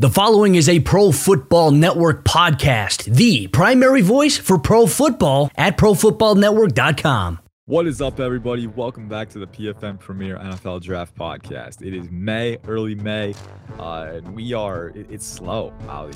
The following is a Pro Football Network podcast, the primary voice for pro football at profootballnetwork.com. What is up, everybody? Welcome back to the PFN Premier NFL Draft Podcast. It is May, early May, uh, and we are. It, it's slow.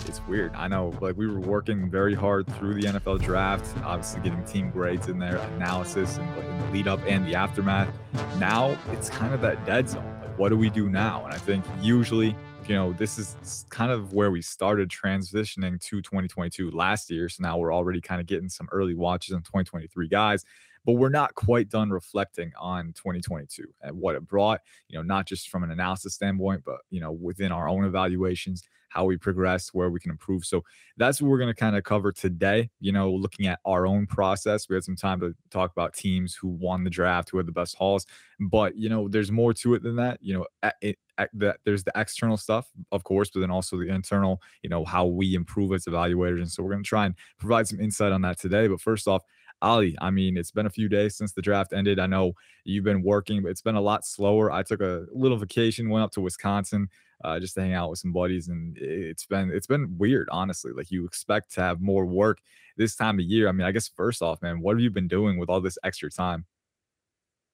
It's weird. I know, like we were working very hard through the NFL Draft, obviously getting team grades in there, analysis, and in the lead up and the aftermath. Now it's kind of that dead zone. Like, what do we do now? And I think usually you know, this is kind of where we started transitioning to 2022 last year. So now we're already kind of getting some early watches on 2023 guys but we're not quite done reflecting on 2022 and what it brought, you know, not just from an analysis standpoint, but, you know, within our own evaluations, how we progress, where we can improve. So that's what we're going to kind of cover today, you know, looking at our own process. We had some time to talk about teams who won the draft, who had the best hauls, but, you know, there's more to it than that. You know, it, that there's the external stuff, of course, but then also the internal, you know, how we improve as evaluators. And so we're going to try and provide some insight on that today. But first off, Oli, I mean, it's been a few days since the draft ended. I know you've been working, but it's been a lot slower. I took a little vacation, went up to Wisconsin uh, just to hang out with some buddies, and it's been it's been weird, honestly. Like you expect to have more work this time of year. I mean, I guess first off, man, what have you been doing with all this extra time?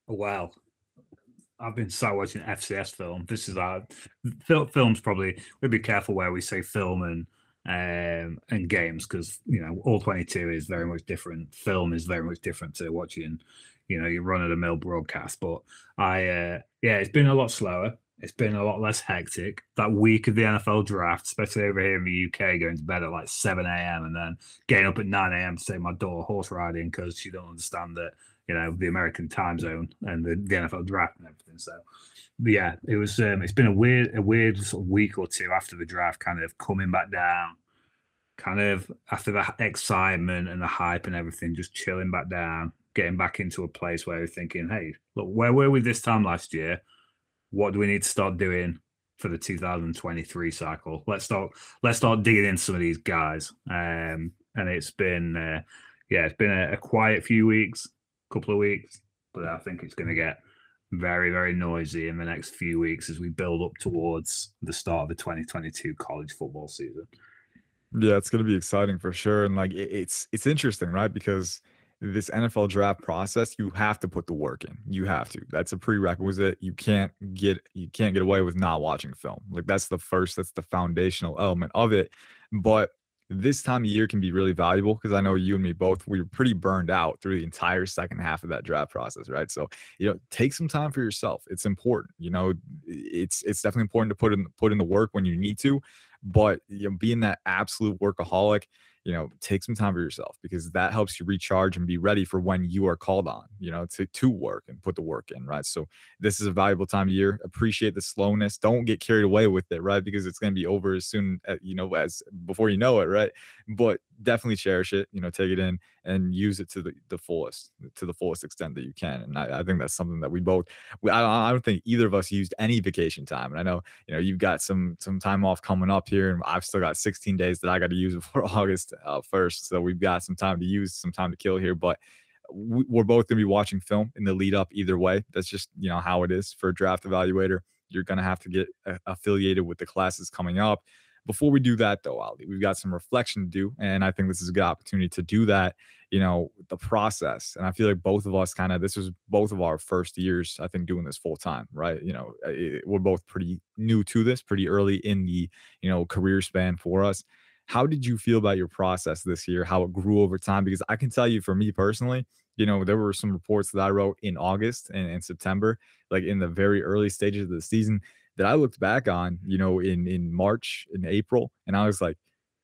Oh, wow. I've been start watching FCS film. This is our film's probably we'll be careful where we say film and um, and games because you know all 22 is very much different. Film is very much different to watching, you know, your run of the mill broadcast. But I, uh, yeah, it's been a lot slower. It's been a lot less hectic. That week of the NFL draft, especially over here in the UK, going to bed at like 7 a.m. and then getting up at 9 a.m. to take my daughter horse riding because she don't understand that, you know, the American time zone and the, the NFL draft and everything. So yeah, it was. Um, it's been a weird, a weird sort of week or two after the draft, kind of coming back down, kind of after the excitement and the hype and everything, just chilling back down, getting back into a place where we're thinking, hey, look, where were we this time last year? What do we need to start doing for the 2023 cycle? Let's start. Let's start digging in some of these guys. Um, and it's been, uh, yeah, it's been a, a quiet few weeks, couple of weeks, but I think it's going to get very, very noisy in the next few weeks as we build up towards the start of the 2022 college football season. Yeah, it's going to be exciting for sure. And like, it's it's interesting, right? Because this NFL draft process, you have to put the work in. You have to. That's a prerequisite. You can't get you can't get away with not watching film. Like that's the first. That's the foundational element of it. But this time of year can be really valuable because I know you and me both we were pretty burned out through the entire second half of that draft process, right? So you know, take some time for yourself. It's important. You know, it's it's definitely important to put in put in the work when you need to, but you know, being that absolute workaholic you know, take some time for yourself because that helps you recharge and be ready for when you are called on, you know, to, to work and put the work in, right? So this is a valuable time of year. Appreciate the slowness. Don't get carried away with it, right? Because it's going to be over as soon, as, you know, as before you know it, right? But definitely cherish it, you know, take it in and use it to the, the fullest, to the fullest extent that you can. And I, I think that's something that we both, we, I, I don't think either of us used any vacation time. And I know, you know, you've got some, some time off coming up here and I've still got 16 days that I got to use before August uh, 1st. So we've got some time to use, some time to kill here, but we're both going to be watching film in the lead up either way. That's just, you know, how it is for a draft evaluator. You're going to have to get affiliated with the classes coming up. Before we do that, though, Oli, we've got some reflection to do. And I think this is a good opportunity to do that, you know, the process. And I feel like both of us kind of, this was both of our first years, I think, doing this full time, right? You know, it, we're both pretty new to this, pretty early in the, you know, career span for us. How did you feel about your process this year? How it grew over time? Because I can tell you for me personally, you know, there were some reports that I wrote in August and, and September, like in the very early stages of the season that I looked back on, you know, in in March, in April, and I was like,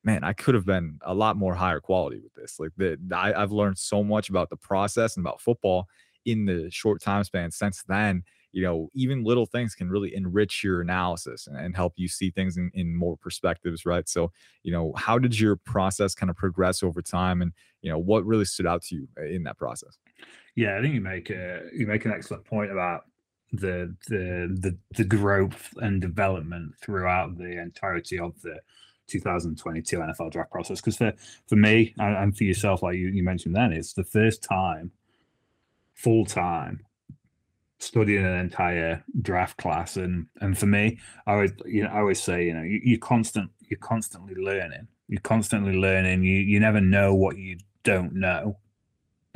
man, I could have been a lot more higher quality with this. Like that, I, I've learned so much about the process and about football in the short time span since then. You know, even little things can really enrich your analysis and, and help you see things in, in more perspectives, right? So, you know, how did your process kind of progress over time, and you know, what really stood out to you uh, in that process? Yeah, I think you make a you make an excellent point about the the the the growth and development throughout the entirety of the 2022 NFL draft process. Because for for me and, for yourself, like you, you mentioned, then it's the first time full time studying an entire draft class and and for me i would you know i always say you know you, you constant you're constantly learning. You're constantly learning. You you never know what you don't know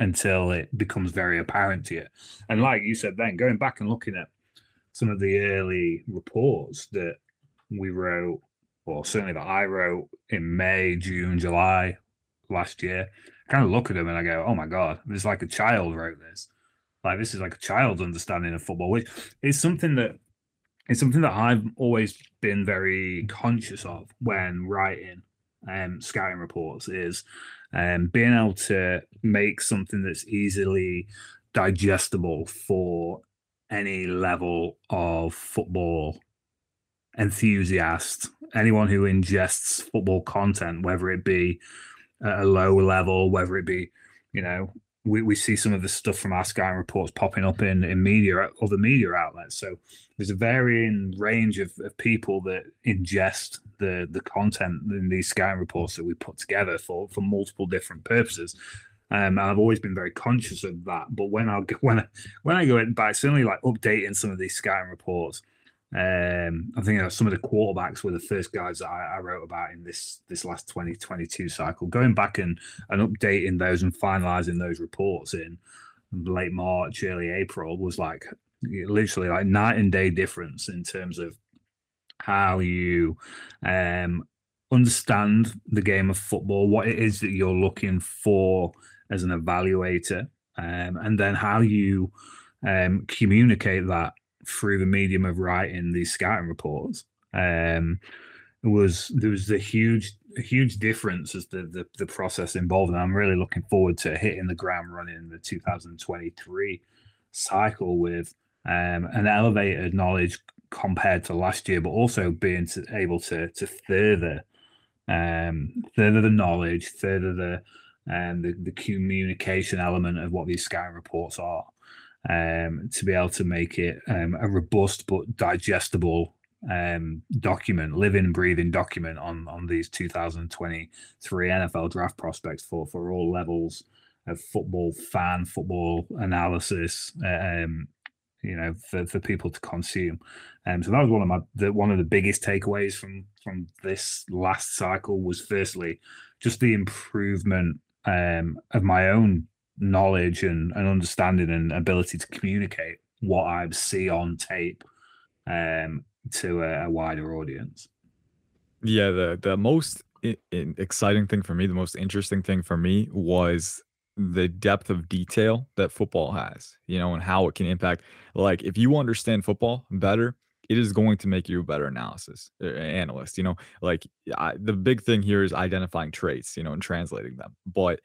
until it becomes very apparent to you. And like you said, then going back and looking at some of the early reports that we wrote, or certainly that I wrote in May, June, July last year, I kind of look at them and I go, "Oh my god, this is like a child wrote this." Like this is like a child's understanding of football, which is something that it's something that I've always been very conscious of when writing um, scouting reports is um, being able to make something that's easily digestible for any level of football enthusiast, anyone who ingests football content, whether it be at a low level, whether it be, you know, we, we see some of the stuff from our Sky reports popping up in, in media, other media outlets. So there's a varying range of, of people that ingest the the content in these Sky reports that we put together for for multiple different purposes. Um, I've always been very conscious of that. But when I when I, when I go in by certainly like updating some of these Sky reports, um, I think some of the quarterbacks were the first guys that I, I, wrote about in this this last 2022 cycle. Going back and and updating those and finalizing those reports in late March, early April was like literally like night and day difference in terms of how you um, understand the game of football, what it is that you're looking for as an evaluator, um, and then how you um, communicate that through the medium of writing these scouting reports. Um, was there was a huge huge difference as the, the the process involved, and I'm really looking forward to hitting the ground running in the 2023 cycle with um, an elevated knowledge compared to last year, but also being to, able to to further um, further the knowledge, further the um, the, the communication element of what these scouting reports are, um, to be able to make it um, a robust but digestible um, document, living, breathing document on on these 2023 NFL draft prospects for for all levels of football fan, football analysis, um, you know, for, for people to consume. Um, so that was one of my the, one of the biggest takeaways from from this last cycle was firstly just the improvement um, of my own knowledge and, and understanding and ability to communicate what I see on tape um, to a, a, wider audience. Yeah, the the most exciting thing for me, the most interesting thing for me was the depth of detail that football has, you know, and how it can impact. Like, if you understand football better, it is going to make you a better analysis analyst. You know, like I, the big thing here is identifying traits, you know, and translating them. But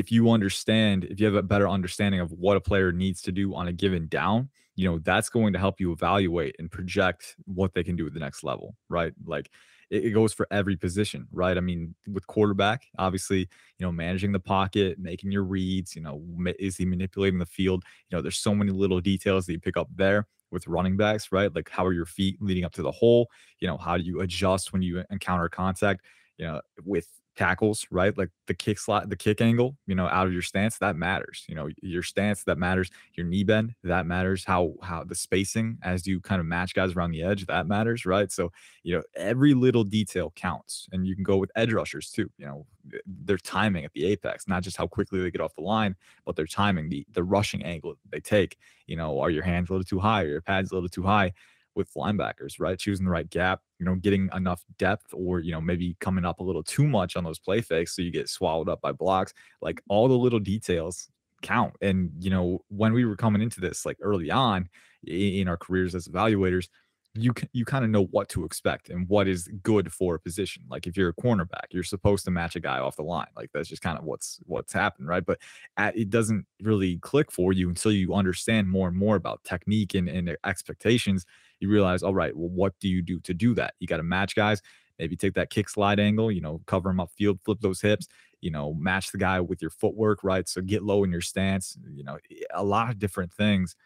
if you understand, if you have a better understanding of what a player needs to do on a given down, you know, that's going to help you evaluate and project what they can do at the next level, right? Like it, it goes for every position, right? I mean, with quarterback, obviously, you know, managing the pocket, making your reads, you know, is he manipulating the field? You know, there's so many little details that you pick up there with running backs, right? Like how are your feet leading up to the hole? You know, how do you adjust when you encounter contact? You know, with tackles, right? Like the kick slide, the kick angle, you know, out of your stance, that matters. You know, your stance that matters, your knee bend, that matters. How how the spacing as you kind of match guys around the edge, that matters, right? So, you know, every little detail counts. And you can go with edge rushers too, you know, eh, their timing at the apex, not just how quickly they get off the line, but their timing, the the rushing angle they take. You know, are your hands a little too high, Are your pads a little too high? With linebackers, right? Choosing the right gap, you know, getting enough depth or, you know, maybe coming up a little too much on those play fakes so you get swallowed up by blocks. Like mm-hmm. all the little details count. And, you know, when we were coming into this like early on in our careers as evaluators, you you kind of know what to expect and what is good for a position. Like if you're a cornerback, you're supposed to match a guy off the line. Like that's just kind of what's what's happened, right? But at, it doesn't really click for you until you understand more and more about technique and, and expectations you realize, all right, well, what do you do to do that? You got to match guys, maybe take that kick slide angle, you know, cover them up field, flip those hips, you know, match the guy with your footwork, right? So get low in your stance, you know, a lot of different things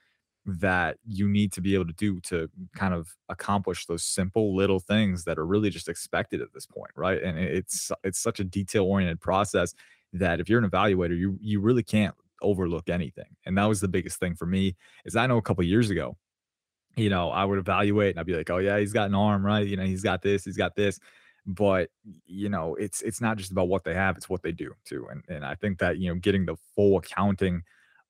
that you need to be able to do to kind of accomplish those simple little things that are really just expected at this point, right? And it's it's such a detail oriented process that if you're an evaluator, you you really can't overlook anything. And that was the biggest thing for me is I know a couple years ago you know, I would evaluate and I'd be like, oh yeah, he's got an arm, right? You know, he's got this, he's got this. but you know it's it's not just about what they have it's what they do too and and i think that you know getting the full accounting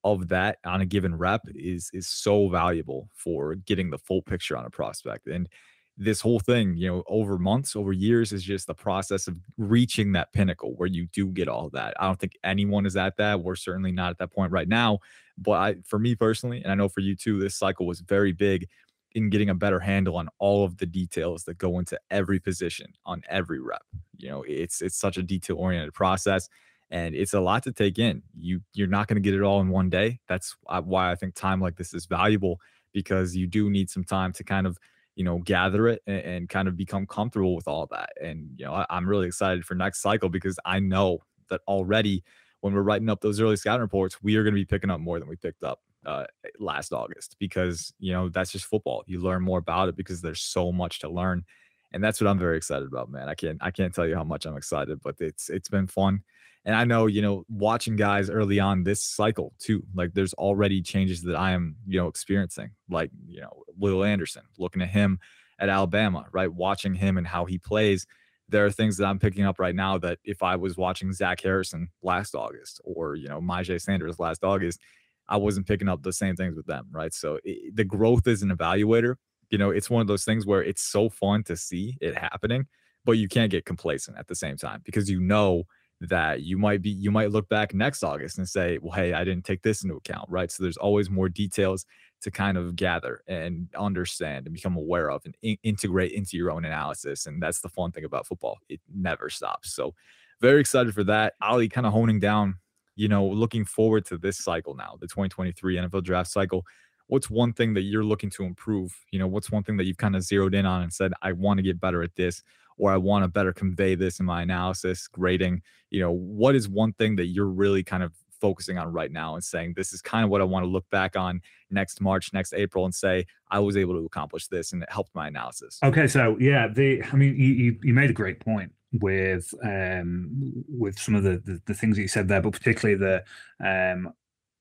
of that on a given rep is is so valuable for getting the full picture on a prospect and this whole thing you know over months over years is just the process of reaching that pinnacle where you do get all that i don't think anyone is at that we're certainly not at that point right now but i for me personally and i know for you too this cycle was very big in getting a better handle on all of the details that go into every position on every rep. You know, it's it's such a detail oriented process and it's a lot to take in. You you're not going to get it all in one day. That's why I think time like this is valuable because you do need some time to kind of you know gather it and, and kind of become comfortable with all that. And you know, I, I'm really excited for next cycle because I know that already when we're writing up those early scouting reports, we are going to be picking up more than we picked up uh, last August because you know that's just football. You learn more about it because there's so much to learn, and that's what I'm very excited about, man. I can't I can't tell you how much I'm excited, but it's it's been fun, and I know you know watching guys early on this cycle too. Like there's already changes that I am you know experiencing, like you know Will Anderson, looking at him at Alabama, right, watching him and how he plays. There are things that I'm picking up right now that if I was watching Zach Harrison last August or you know Myjai Sanders last August, I wasn't picking up the same things with them, right? So it, the growth is an evaluator. You know, it's one of those things where it's so fun to see it happening, but you can't get complacent at the same time because you know that you might be you might look back next August and say, well, hey, I didn't take this into account, right? So there's always more details to kind of gather and understand and become aware of and in- integrate into your own analysis. And that's the fun thing about football; it never stops. So very excited for that. Oli kind of honing down you know, looking forward to this cycle now, the 2023 NFL draft cycle, what's one thing that you're looking to improve? You know, what's one thing that you've kind of zeroed in on and said, I want to get better at this, or I want to better convey this in my analysis, grading? You know, what is one thing that you're really kind of focusing on right now and saying this is kind of what I want to look back on next March, next April, and say I was able to accomplish this and it helped my analysis. Okay, so yeah, the I mean you you made a great point with um, with some of the, the, the things that you said there, but particularly the um,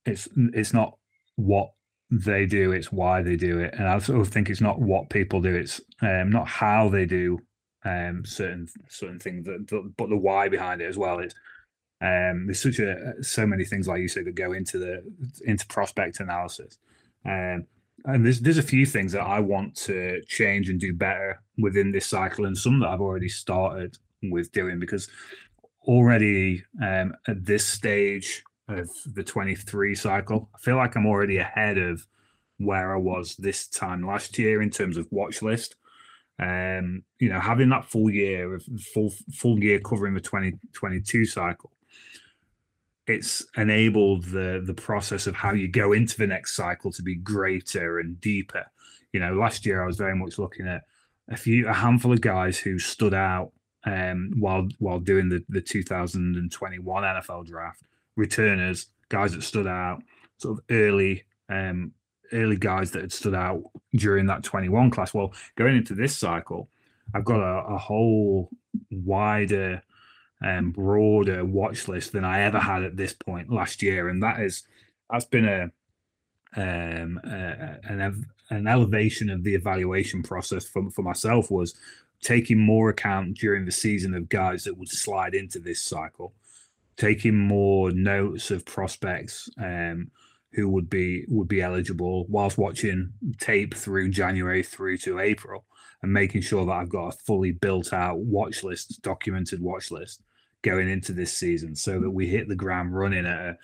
it's it's not what they do, it's why they do it, and I sort of think it's not what people do, it's um, not how they do um, certain certain things, that, but the why behind it as well. It's um, there's such a so many things like you said that go into the into prospect analysis. Um, and there's there's a few things that I want to change and do better within this cycle, and some that I've already started with doing because already um, at this stage of the 23 cycle, I feel like I'm already ahead of where I was this time last year in terms of watch list. Um, you know, having that full year of full full year covering the 2022 cycle, it's enabled the the process of how you go into the next cycle to be greater and deeper. You know, last year I was very much looking at a few a handful of guys who stood out um, while while doing the the 2021 NFL draft. Returners, guys that stood out, sort of early um, early guys that had stood out during that 21 class. Well, going into this cycle, I've got a, a whole wider um, broader watch list than I ever had at this point last year, and that is that's been a um, uh, an an elevation of the evaluation process for for myself was taking more account during the season of guys that would slide into this cycle, taking more notes of prospects um, who would be would be eligible whilst watching tape through January through to April and making sure that I've got a fully built out watch list, documented watch list going into this season so that we hit the ground running at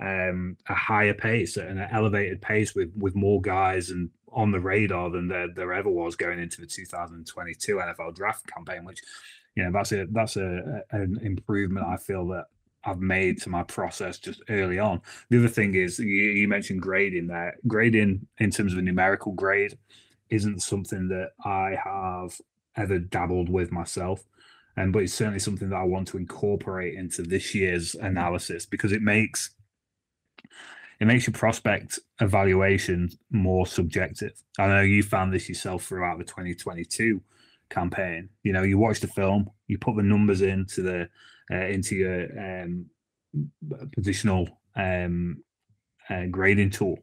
a, um, a higher pace, at an elevated pace with with more guys and on the radar than there, there ever was going into the 2022 NFL draft campaign, which you know that's a that's a, an improvement I feel that I've made to my process just early on. The other thing is you, you mentioned grading there. Grading in terms of a numerical grade isn't something that I have ever dabbled with myself. Um, but it's certainly something that I want to incorporate into this year's analysis because it makes it makes your prospect evaluation more subjective. I know you found this yourself throughout the 2022 campaign. You know, you watch the film, you put the numbers into the uh, into your um, positional um, uh, grading tool,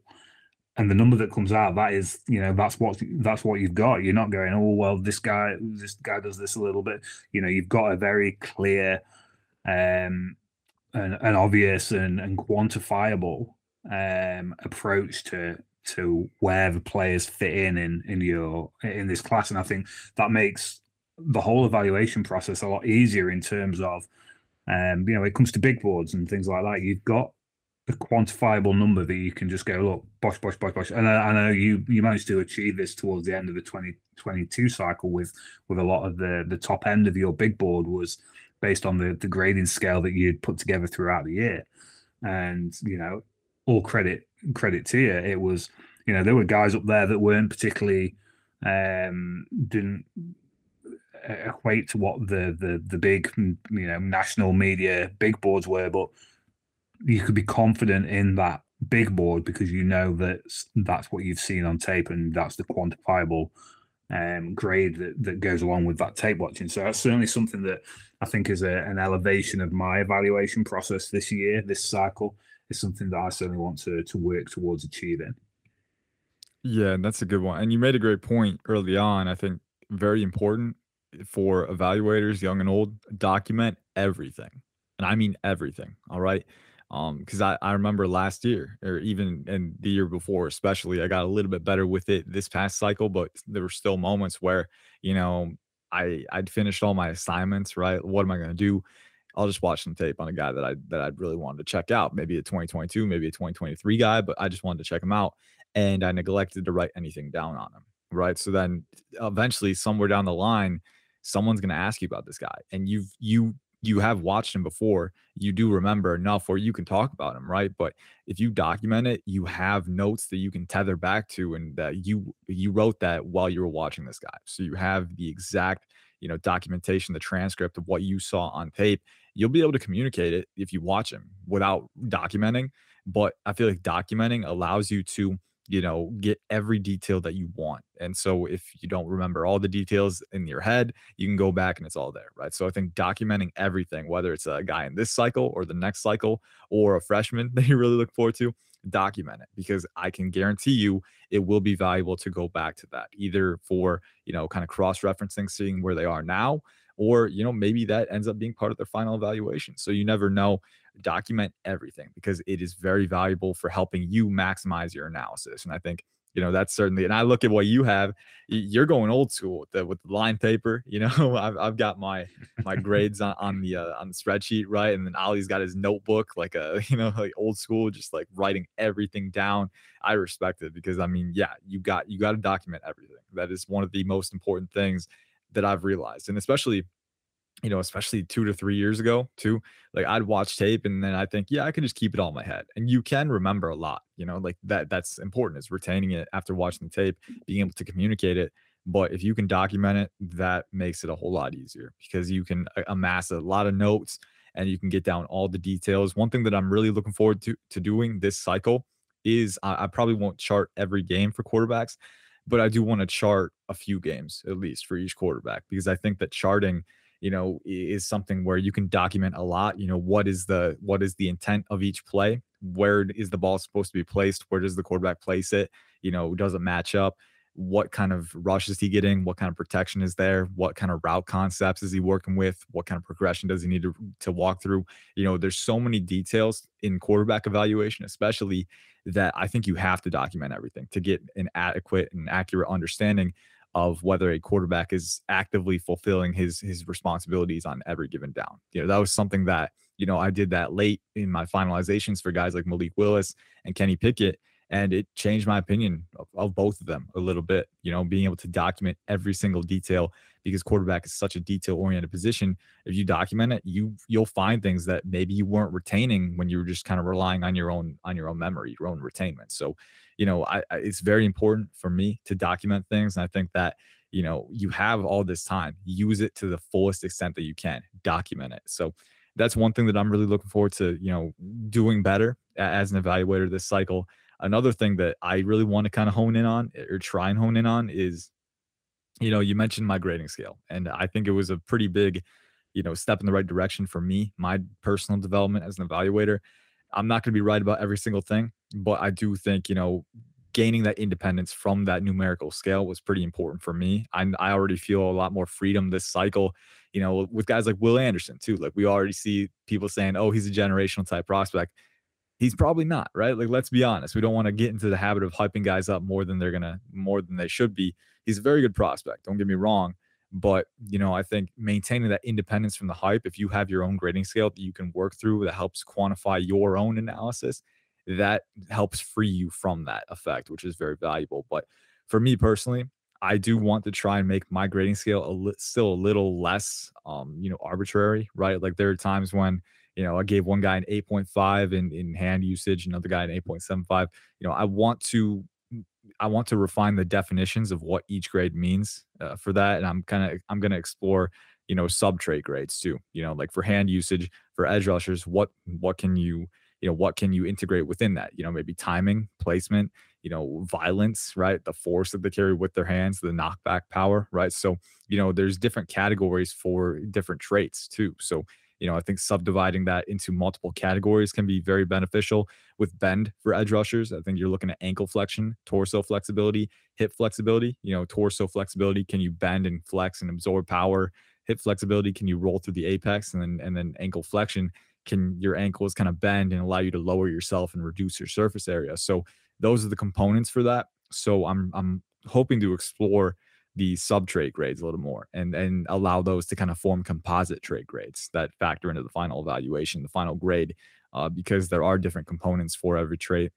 and the number that comes out that is you know that's what that's what you've got. You're not going oh well this guy this guy does this a little bit. You know you've got a very clear um and, and obvious and, and quantifiable um approach to to where the players fit in in in your in this class. And i think that makes the whole evaluation process a lot easier in terms of um you know it comes to big boards and things like that you've got a quantifiable number that you can just go look bosh bosh bosh bosh. And I, I, know you you managed to achieve this towards the end of the 2022 cycle with with a lot of the the top end of your big board was based on the the grading scale that you'd put together throughout the year. And you know all credit credit to you. It was you know there were guys up there that weren't particularly um didn't equate to what the the the big you know national media big boards were but you could be confident in that big board because you know that that's what you've seen on tape and that's the quantifiable um, grade that, that goes along with that tape watching. So that's certainly something that I think is a, an elevation of my evaluation process this year, this cycle is something that I certainly want to to work towards achieving. Yeah, that's a good one. And you made a great point early on. I think very important for evaluators, young and old, document everything. And I mean everything. All right. Um, because I, I remember last year or even in the year before, especially, I got a little bit better with it this past cycle, but there were still moments where, you know, I I'd finished all my assignments, right? What am I gonna do? I'll just watch some tape on a guy that I that I'd really wanted to check out, maybe a 2022, maybe a 2023 guy, but I just wanted to check him out. And I neglected to write anything down on him. Right. So then eventually somewhere down the line, someone's gonna ask you about this guy. And you've you you have watched him before, you do remember enough where you can talk about him, right? But if you document it, you have notes that you can tether back to and that you you wrote that while you were watching this guy. So you have the exact, you know, documentation, the transcript of what you saw on tape. You'll be able to communicate it if you watch him without documenting. But I feel like documenting allows you to you know, get every detail that you want. And so if you don't remember all the details in your head, you can go back and it's all there, right? So I think documenting everything, whether it's a guy in this cycle or the next cycle or a freshman that you really look forward to, document it because I can guarantee you it will be valuable to go back to that either for, you know, kind of cross referencing, seeing where they are now, or, you know, maybe that ends up being part of their final evaluation. So you never know document everything because it is very valuable for helping you maximize your analysis. And I think you know that's certainly and i look at what you have you're going old school with the with the line paper you know i've, I've got my my grades on, on the uh, on the spreadsheet right and then oli's got his notebook like a you know like old school just like writing everything down i respect it because i mean yeah you got you got to document everything that is one of the most important things that i've realized and especially you know, especially two to three years ago, too. Like I'd watch tape and then I think, yeah, I can just keep it all in my head. And you can remember a lot, you know, like that that's important is retaining it after watching the tape, being able to communicate it. But if you can document it, that makes it a whole lot easier because you can uh, amass a lot of notes and you can get down all the details. One thing that I'm really looking forward to to doing this cycle is I, I probably won't chart every game for quarterbacks, but I do want to chart a few games at least for each quarterback because I think that charting – you know is something where you can document a lot you know what is the what is the intent of each play? Where is the ball supposed to be placed? Where does the quarterback place it? You know does it match up? What kind of rush is he getting? What kind of protection is there? What kind of route concepts is he working with? What kind of progression does he need to, to walk through? You know there's so many details in quarterback evaluation especially that i think you have to document everything to get an adequate and accurate understanding of whether a quarterback is actively fulfilling his his responsibilities on every given down. You know, that was something that, you know, I did that late in my finalizations for guys like Malik Willis and Kenny Pickett. And it changed my opinion of, of both of them a little bit, you know, being able to document every single detail because quarterback is such a detail oriented position. If you document it, you you'll find things that maybe you weren't retaining when you were just kind of relying on your own on your own memory, your own retainment. So you know, I, I, it's very important for me to document things. And I think that, you know, you have all this time, use it to the fullest extent that you can, document it. So that's one thing that I'm really looking forward to, you know, doing better as an evaluator this cycle. Another thing that I really want to kind of hone in on er, or try and hone in on is, you know, you mentioned my grading scale, and I think it was a pretty big, you know, step in the right direction for me, my personal development as an evaluator. I'm not going to be right about every single thing, but I do think, you know, gaining that independence from that numerical scale was pretty important for me. I, I already feel a lot more freedom this cycle, you know, with guys like Will Anderson too. Like we already see people saying, oh, he's a generational type prospect. He's probably not, right? Like, let's be honest. We don't want to get into the habit of hyping guys up more than they're gonna, more than they should be. He's a very good prospect. Don't get me wrong. But you know, I think maintaining that independence from the hype, if you have your own grading scale that you can work through that helps quantify your own analysis, that helps free you from that effect, which is very valuable. But for me personally, I do want to try and make my grading scale a li- still a little less, um, you know, arbitrary, right? Like there are times when, you know, I gave one guy an 8.5 in, in hand usage, another guy an 8.75. You know, I want to, I want to refine the definitions of what each grade means uh, for that, and I'm kind of, I'm going to explore, you know, sub trait grades too. You know, like for hand usage, for edge rushers, what, what can you, you know what can you integrate within that? You know maybe timing placement you know violence right? The force that they carry with their hands the knockback power right? So you know there's different categories for different traits too. So you know i think subdividing that into multiple categories can be very beneficial with bend for edge rushers i think you're looking at ankle flexion torso flexibility hip flexibility you know torso flexibility can you bend and flex and absorb power hip flexibility can you roll through the apex and then and then ankle flexion can your ankles kind of bend and allow you to lower yourself and reduce your surface area. So those are the components for that. So I'm I'm hoping to explore the sub trait grades a little more and and allow those to kind of form composite trait grades that factor into the final evaluation, the final grade, uh, because there are different components for every trait.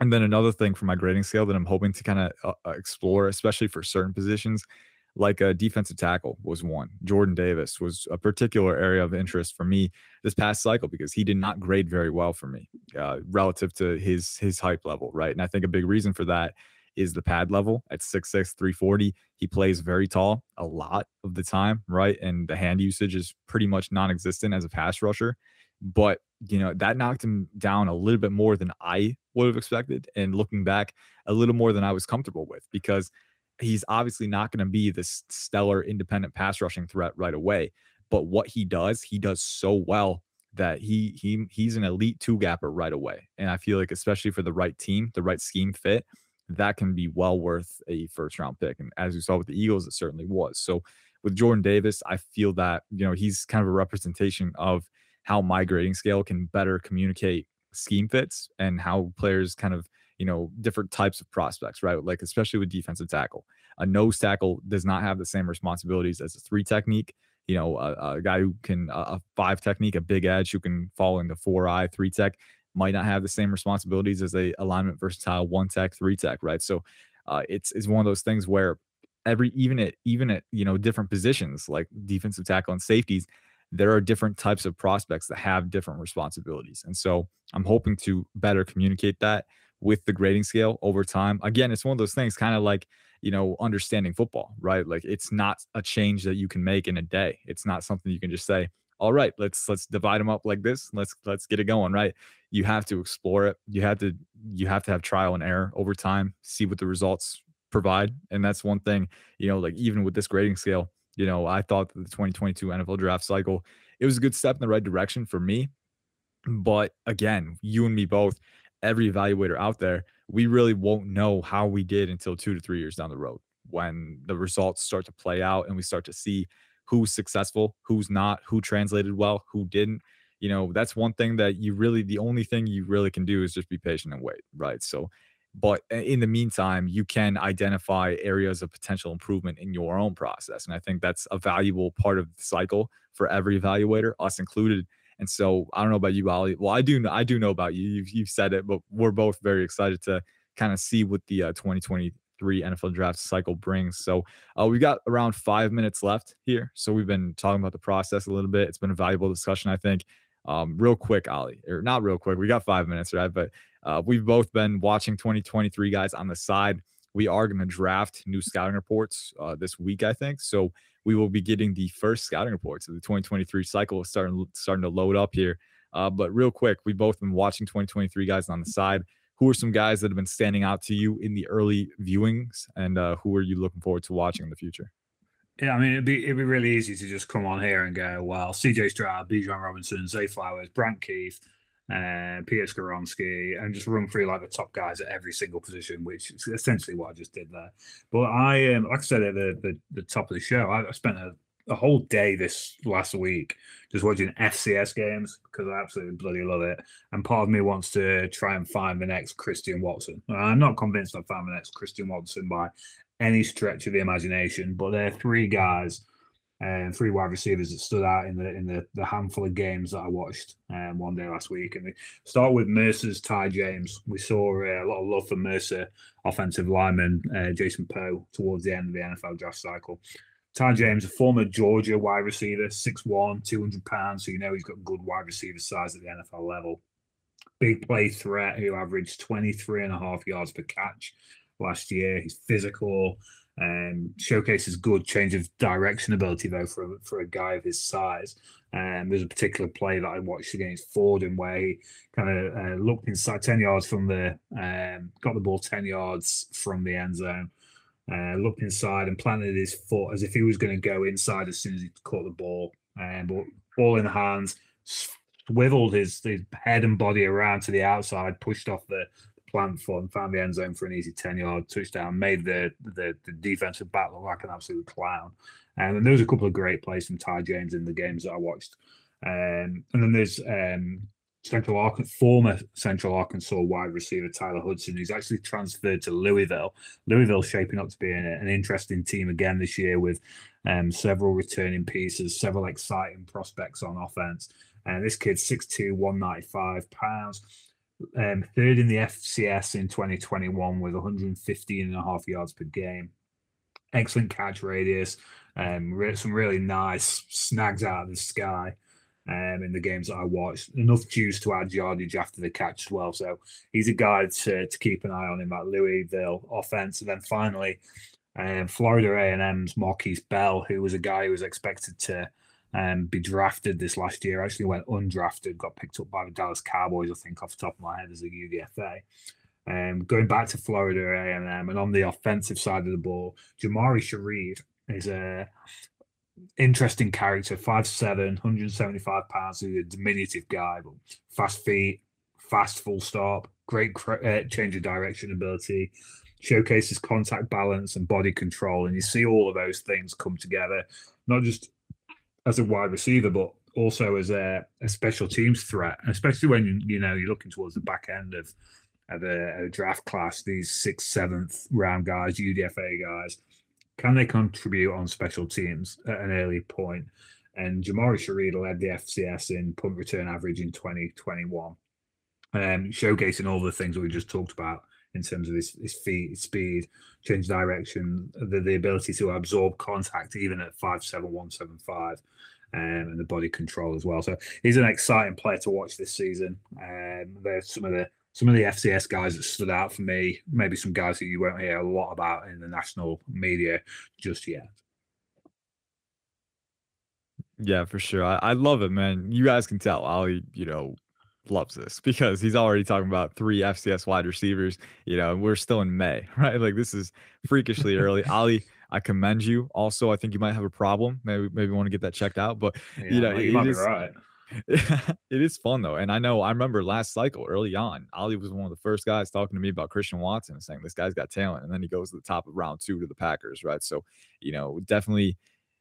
And then another thing for my grading scale that I'm hoping to kind of uh, uh, explore, especially for certain positions, like a defensive tackle was one. Jordan Davis was a particular area of interest for me this past cycle because he did not grade very well for me uh, relative to his his hype level, right? And I think a big reason for that is the pad level at 6'6, 340. He plays very tall a lot of the time, right? And the hand usage is pretty much non existent as a pass rusher. But, you know, that knocked him down a little bit more than I would have expected. And looking back, a little more than I was comfortable with because he's obviously not going to be this stellar independent pass rushing threat right away. But what he does, he does so well that he he he's an elite two gapper right away. And I feel like especially for the right team, the right scheme fit, that can be well worth a first round pick. And as you saw with the Eagles, it certainly was. So with Jordan Davis, I feel that you know he's kind of a representation of how my grading scale can better communicate scheme fits and how players kind of you know, different types of prospects, right? Like, especially with defensive tackle. A nose tackle does not have the same responsibilities as a three technique. You know, a, a guy who can, a five technique, a big edge who can fall into four eye, three tech might not have the same responsibilities as a alignment versatile one tech, three tech, right? So uh, it's, it's one of those things where every, even at, even at, you know, different positions like defensive tackle and safeties, there are different types of prospects that have different responsibilities. And so I'm hoping to better communicate that with the grading scale over time. Again, it's one of those things kind of like, you know, understanding football, right? Like it's not a change that you can make in a day. It's not something you can just say, all right, let's let's divide them up like this. Let's let's get it going, right? You have to explore it. You have to you have to have trial and error over time, see what the results provide. And that's one thing, you know, like even with this grading scale, you know, I thought the 2022 NFL draft cycle, it was a good step in the right direction for me. But again, you and me both, every evaluator out there, we really won't know how we did until two to three years down the road when the results start to play out and we start to see who's successful, who's not, who translated well, who didn't. You know, that's one thing that you really, the only thing you really can do is just be patient and wait, right? So, but in the meantime, you can identify areas of potential improvement in your own process. And I think that's a valuable part of the cycle for every evaluator, us included, and so I don't know about you, Oli. Well, I do I do know about you. You've, you've said it, but we're both very excited to kind of see what the uh, 2023 NFL draft cycle brings. So uh, we've got around five minutes left here. So we've been talking about the process a little bit. It's been a valuable discussion, I think. Um, real quick, Oli, or not real quick. We got five minutes, right? But uh, we've both been watching 2023 guys on the side. We are going to draft new scouting reports uh, this week, I think. So we will be getting the first scouting reports of the 2023 cycle starting starting to load up here. Uh, but real quick, we've both been watching 2023 guys on the side. Who are some guys that have been standing out to you in the early viewings, and uh, who are you looking forward to watching in the future? Yeah, I mean, it'd be it'd be really easy to just come on here and go, well, CJ Stroud, Bijan Robinson, Zay Flowers, Brant Keith, uh, Peter Skoronski, and just run through like the top guys at every single position, which is essentially what I just did there. But I, um, like I said at the, the, the top of the show, I spent a, a whole day this last week just watching FCS games because I absolutely bloody love it. And part of me wants to try and find the next Christian Watson. I'm not convinced I've found the next Christian Watson by any stretch of the imagination, but there are three guys and three wide receivers that stood out in the in the, the handful of games that I watched um, one day last week. And we start with Mercer's Ty James. We saw uh, a lot of love for Mercer offensive lineman uh, Jason Poe towards the end of the NFL draft cycle. Ty James, a former Georgia wide receiver, 6'1, 200 pounds. So you know he's got good wide receiver size at the NFL level. Big play threat who averaged 23 and a half yards per catch last year. He's physical, um, showcases good change of direction ability though for a, for a guy of his size. Um, there's a particular play that I watched against Fordham where he kind of uh, looked inside ten yards from the um, got the ball ten yards from the end zone, uh, looked inside and planted his foot as if he was going to go inside as soon as he caught the ball. Um, but ball in the hands, swiveled his, his head and body around to the outside, pushed off the, plant for and found the end zone for an easy 10 yard touchdown, made the, the, the defensive back look like an absolute clown. Um, and there was a couple of great plays from Ty James in the games that I watched. Um, and then there's um, Central Arkansas, former Central Arkansas wide receiver Tyler Hudson, who's actually transferred to Louisville. Louisville shaping up to be an, an interesting team again this year with um, several returning pieces, several exciting prospects on offense. And this kid's 6'2, 195 pounds um, third in the FCS in 2021 with 115 and a half yards per game. Excellent catch radius. Um, some really nice snags out of the sky um, in the games that I watched. Enough juice to add yardage after the catch as well. So he's a guy to, to keep an eye on in that Louisville offense. And then finally, um, Florida A&M's Markquese Bell, who was a guy who was expected to um, be drafted this last year. Actually went undrafted, got picked up by the Dallas Cowboys, I think, off the top of my head as a UDFA. Um, going back to Florida A&M, and on the offensive side of the ball, Jah'Marae Sheread is a interesting character, 5'7", 175 pounds, he's a diminutive guy, but fast feet, fast full stop, great uh, change of direction ability, showcases contact balance and body control. And you see all of those things come together, not just as a wide receiver, but also as a, a special teams threat, especially when you, you know you're looking towards the back end of of a, a, draft class. These sixth, seventh round guys, UDFA guys, can they contribute on special teams at an early point? And Jah'Marae Sheread led the FCS in punt return average in 2021, um, showcasing all the things that we just talked about in terms of his, his feet, his speed, change direction, the, the ability to absorb contact even at 5'7", um, and the body control as well. So he's an exciting player to watch this season. Um, there's some of the some of the FCS guys that stood out for me. Maybe some guys that you won't hear a lot about in the national media just yet. Yeah, for sure. I, I love it, man. You guys can tell. Oli, you know, loves this because he's already talking about three FCS wide receivers. You know, we're still in May, right? Like this is freakishly early. Oli, I commend you. Also, I think you might have a problem. Maybe maybe want to get that checked out. But yeah, you know, you might is, be right. it is fun though, and I know I remember last cycle early on, Oli was one of the first guys talking to me about Christian Watson and saying this guy's got talent, and then he goes to the top of round two to the Packers, right? So, you know, definitely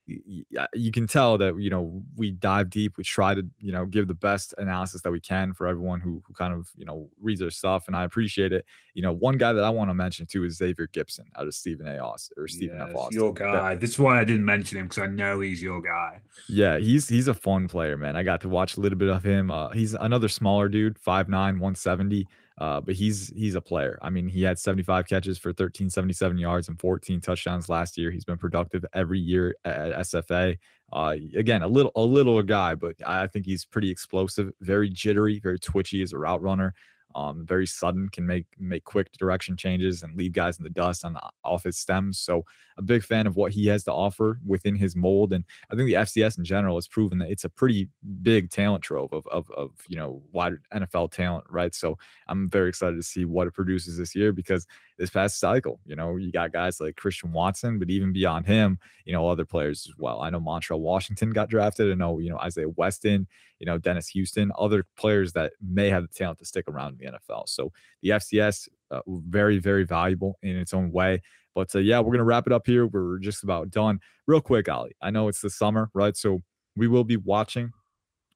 you can tell that you know we dive deep we try to you know give the best analysis that we can for everyone who, who kind of you know reads our stuff and i appreciate it. You know one guy that i want to mention too is xavier gipson out of stephen a. Austin or stephen yes, f austin your guy. That, this is why i didn't mention him because i know he's your guy. Yeah he's he's a fun player man. I got to watch a little bit of him uh, he's another smaller dude 5'9 170 uh, but he's he's a player. I mean, he had 75 catches for 1377 yards and 14 touchdowns last year. He's been productive every year at SFA. Uh, again, a little a little guy, but I think he's pretty explosive, very jittery, very twitchy as a route runner. Um, very sudden, can make make quick direction changes and leave guys in the dust on the, off his stems. So a big fan of what he has to offer within his mold. And I think the FCS in general has proven that it's a pretty big talent trove of, of, of you know, wide NFL talent, right? So I'm very excited to see what it produces this year because this past cycle, you know, you got guys like Christian Watson, but even beyond him, you know, other players as well. I know Montrell Washington got drafted. I know, you know, Isaiah Weston, you know, Dennis Houston, other players that may have the talent to stick around in the NFL. So the FCS, uh, very, very valuable in its own way. But uh, yeah, we're going to wrap it up here. We're just about done. Real quick, Oli, I know it's the summer, right? So we will be watching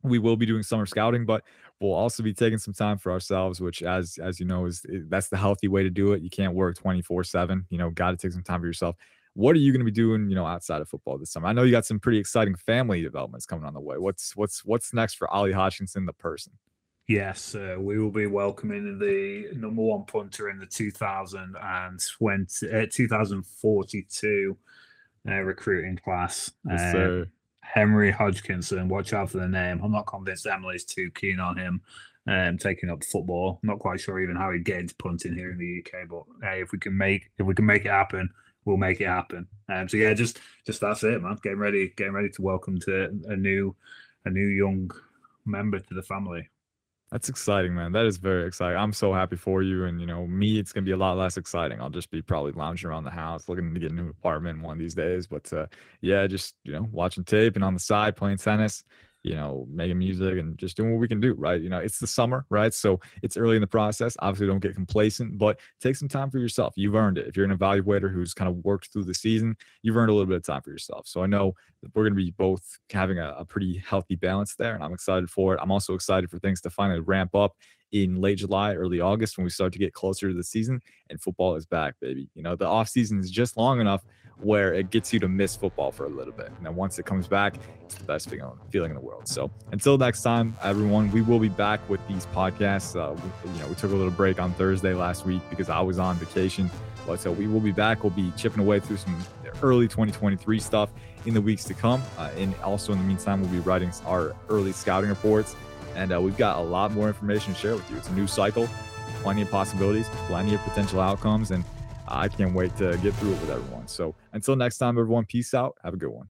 we will be doing summer scouting but we'll also be taking some time for ourselves which as as you know is that's the healthy way to do it you can't work 24 7 you know got to take some time for yourself what are you going to be doing you know outside of football this summer i know you got some pretty exciting family developments coming on the way what's what's what's next for oli hodgkinson the person Yes, uh, we will be welcoming the number one punter in the 2020, uh, 2042 uh, recruiting class. Yes, uh, Henry Hodgkinson. Watch out for the name. I'm not convinced Emily's too keen on him um, taking up football. I'm not quite sure even how he'd get into punting here in the UK. But hey, if we can make if we can make it happen, we'll make it happen. Um, so yeah, just just that's it, man. Getting ready, getting ready to welcome to a new a new young member to the family. That's exciting, man. That is very exciting. I'm so happy for you. And you know, me, it's gonna be a lot less exciting. I'll just be probably lounging around the house, looking to get a new apartment one of these days. But uh, yeah, just you know, watching tape and on the side playing tennis you know, making music and just doing what we can do, right? You know, it's the summer, right? So it's early in the process. Obviously, don't get complacent, but take some time for yourself. You've earned it. If you're an evaluator who's kind of worked through the season, you've earned a little bit of time for yourself. So I know we're going to be both having a, a pretty healthy balance there, and I'm excited for it. I'm also excited for things to finally ramp up in late July, early August when we start to get closer to the season and football is back, baby. You know, the off season is just long enough where it gets you to miss football for a little bit. And then once it comes back, it's the best feeling in the world. So until next time, everyone, we will be back with these podcasts. Uh, we, you know, we took a little break on Thursday last week because I was on vacation. But so we will be back. We'll be chipping away through some early 2023 stuff in the weeks to come. Uh, and also in the meantime, we'll be writing our early scouting reports. And uh, we've got a lot more information to share with you. It's a new cycle, plenty of possibilities, plenty of potential outcomes. And I can't wait to get through it with everyone. So until next time, everyone, peace out. Have a good one.